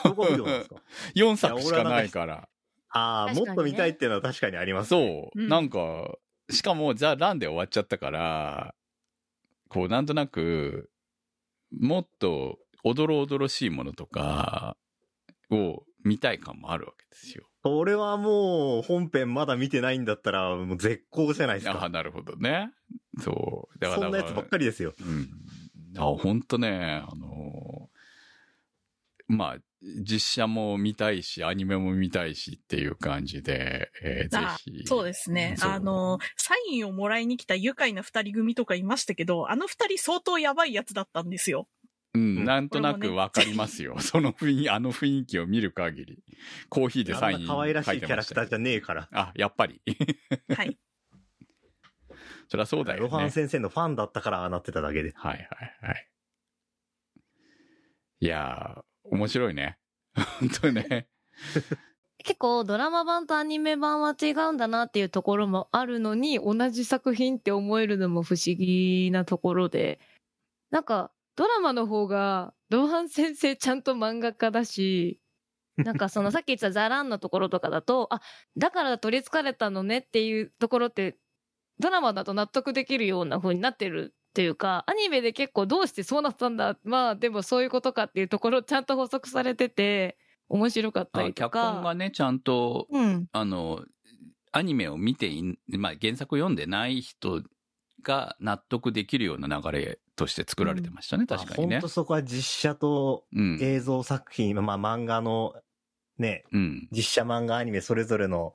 どこ見てもですか？4作しかないから。ああ、ねもっと見たいっていうのは確かにあります、ね。そう、うんなんか、しかも、ザ・ランで終わっちゃったから、こう、なんとなく、もっと、おどろおどろしいものとかを見たい感もあるわけですよ。それはもう、本編まだ見てないんだったら、もう絶好じゃないですああ、か。なるほどね。そう。だから、そんなやつばっかりですよ。うん。あ、ほんとね、あのまあ、実写も見たいし、アニメも見たいしっていう感じで、えーぜあひ。そうですね。あの、サインをもらいに来た愉快な二人組とかいましたけど、あの二人相当やばいやつだったんですよ。うん、なんとなくわかりますよ。その雰囲気、あの雰囲気を見る限り。コーヒーであサインんな可愛らしいキャラクターじゃねねえから。あ、やっぱり。はい。そりゃそうだよロハンね。先生のファンだったからああなってただけで。はいはいはい。いやー、面白いね。本当ね。結構ドラマ版とアニメ版は違うんだなっていうところもあるのに、同じ作品って思えるのも不思議なところで、なんか、ドラマの方が、ロハン先生ちゃんと漫画家だし、なんかそのさっき言ったザランのところとかだと、あ、だから取り憑かれたのねっていうところって、ドラマだと納得できるような風になってるっていうか、アニメで結構どうしてそうなったんだ、まあでもそういうことかっていうところちゃんと補足されてて、面白かったありと脚本か。がね、ちゃんと、うん。あの、アニメを見ていん、まあ、原作読んでない人が納得できるような流れとして作られてましたね、確かにね本当。そこは実写とうん。映像作品、まあ漫画のね、うん。実写漫画アニメそれぞれの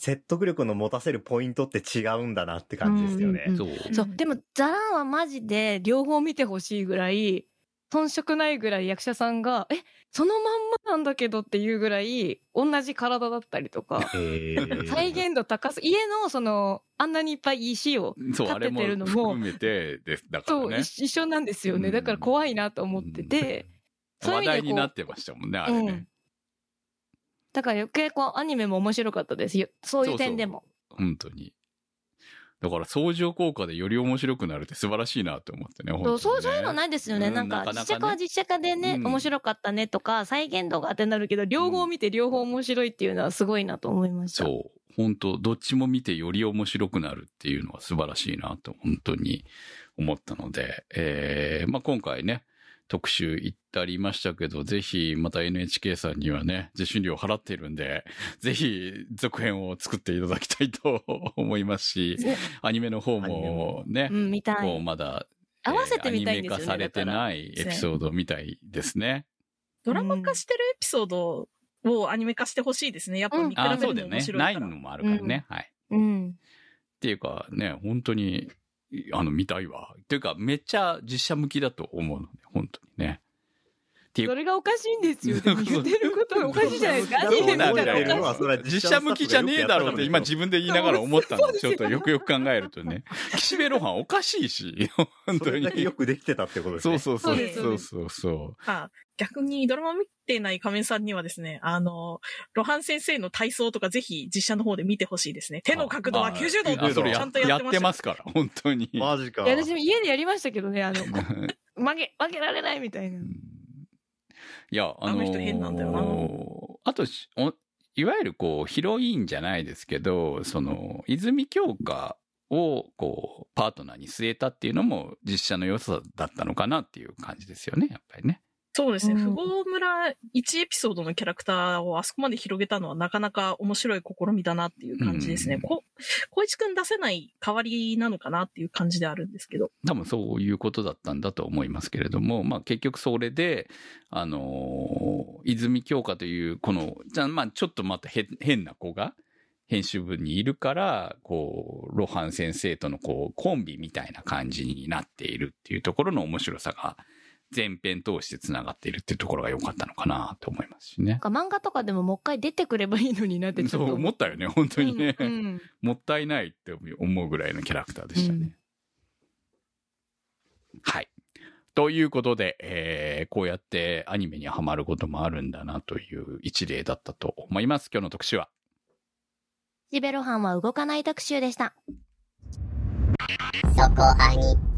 説得力の持たせるポイントって違うんだなって感じですよね。うんそう。そう。でも、ザランはマジで両方見てほしいぐらい、遜色ないぐらい役者さんが、え、そのまんまなんだけどっていうぐらい、同じ体だったりとか、再現度高す、家のその、あんなにいっぱい石を、そう、立あれもててるのも含めてです。だからそう、ね。一一緒なんですよね。うんだから怖いなと思ってて、そういう意味で話題になってましたもんね、あれねうん。。だから余計こう、アニメも面白かったですよ。そういう点でも。本当に。だから相乗効果でより面白くなるって素晴らしいなと思ってね。そうそうそういうのいないですよね。うんなんか、実写化は実写化でね、うん面白かったねとか、再現度がってなるけど、両方見て両方面白いっていうのはすごいなと思いました。そう。本当どっちも見てより面白くなるっていうのは素晴らしいなと本当に思ったので、えー、まあ今回ね、特集行ってありましたけど、ぜひまた NHK さんにはね、受信料払っているんで、ぜひ続編を作っていただきたいと思いますし、ねアニメの方ももねう、ん、見たこうい。まだ、合わせてみたいんですよねえーアニメ化されてないエピソードみたいですね。ドラマ化してるエピソードをアニメ化してほしいですね。やっぱ見比あ、べるのそうだよね。面白いから。ないのもあるからね。はい。うん。っていうかね、本当に、あの、見たいわ。っていうか、めっちゃ実写向きだと思うので、本当にね。っていうそれがおかしいんですよ。言ってることがおかしいじゃないですか。実写向きじゃねえだろうって今自分で言いながら思ったんで、ちょっとよくよく考えるとね。岸辺露伴おかしいし、本当にそれだ。けよくできてたってことですね。そうそうそうそうそうそうそう。あ逆にドラマ見てない仮面さんにはですね、あの、露伴先生の体操とかぜひ実写の方で見てほしいですね。手の角度は90度あそれやちゃんとややってっました。ますから、本当に。マジか。いや、私も家でやりましたけどね、あの、こ曲げ、曲げられないみたいな。いや、あのーあの人変なんだよなあといわゆるこう、ヒロインじゃないですけど、その、泉鏡花を、こう、パートナーに据えたっていうのも実写の良さだったのかなっていう感じですよね、やっぱりね。そうですね。うん富豪村1エピソードのキャラクターをあそこまで広げたのはなかなか面白い試みだなっていう感じですね。うんこ、小一くん出せない代わりなのかなっていう感じであるんですけど。多分そういうことだったんだと思いますけれども、まあ結局それで、あのー泉鏡花という、この、じゃあまあちょっとまた変変な子が、編集部にいるから、こう、露伴先生とのこう、コンビみたいな感じになっているっていうところの面白さが、前編通して繋がっているっていうところが良かったのかなと思いますしねなん。か漫画とかでももう一回出てくればいいのになってちそうょっと思ったよね、本当にね。うんうんもったいないって思うぐらいのキャラクターでしたね。はい。ということで、えーこうやってアニメにはまることもあるんだなという一例だったと思います。今日の特集は？シベロハンは動かない特集でした。そこアニ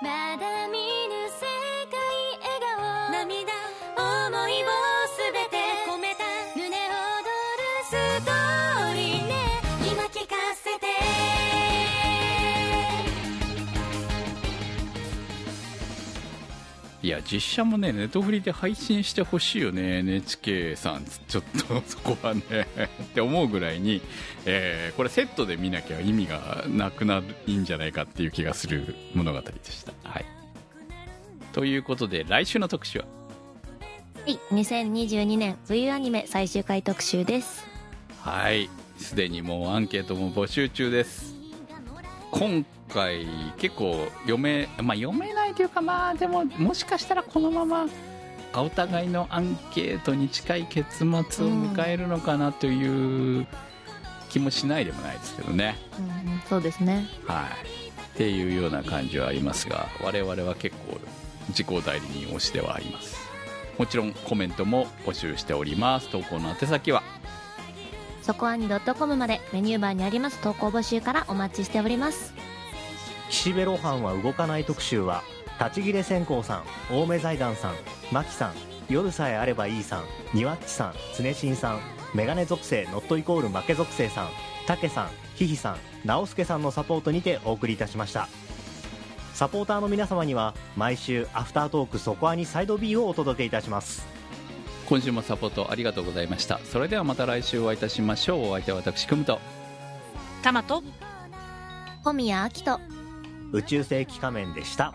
まだ見いや、実写もね、ネットフリで配信してほしいよね、NHK さん。ちょっとそこはね、って思うぐらいに、えーこれセットで見なきゃ意味がなくなるいいんじゃないかっていう気がする物語でした。はい。ということで、来週の特集は？はい、2022年冬アニメ最終回特集です。はいすでにもうアンケートも募集中です今回結構読めまあ読めないというかまあでももしかしたらこのままあお互いのアンケートに近い結末を迎えるのかなという気もしないでもないですけどね、うん、そうですね。はい。っていうような感じはありますが我々は結構自己代理人推しではあります。もちろんコメントも募集しております。投稿の宛先は？そこアニ .com までメニューバーにあります投稿募集からお待ちしております。岸辺露伴は動かない特集は立ち切れ線香さん青梅財団さん牧さん夜さえあればいいさんにわっちさん常新さんメガネ属性ノットイコール負け属性さんたけさんひひさん直輔さんのサポートにてお送りいたしました。サポーターの皆様には毎週アフタートークそこアニサイド B をお届けいたします。今週もサポートありがとうございました。それではまた来週お会いいたしましょう。お相手は私くむと。タマと、小宮明人。宇宙世紀仮面でした。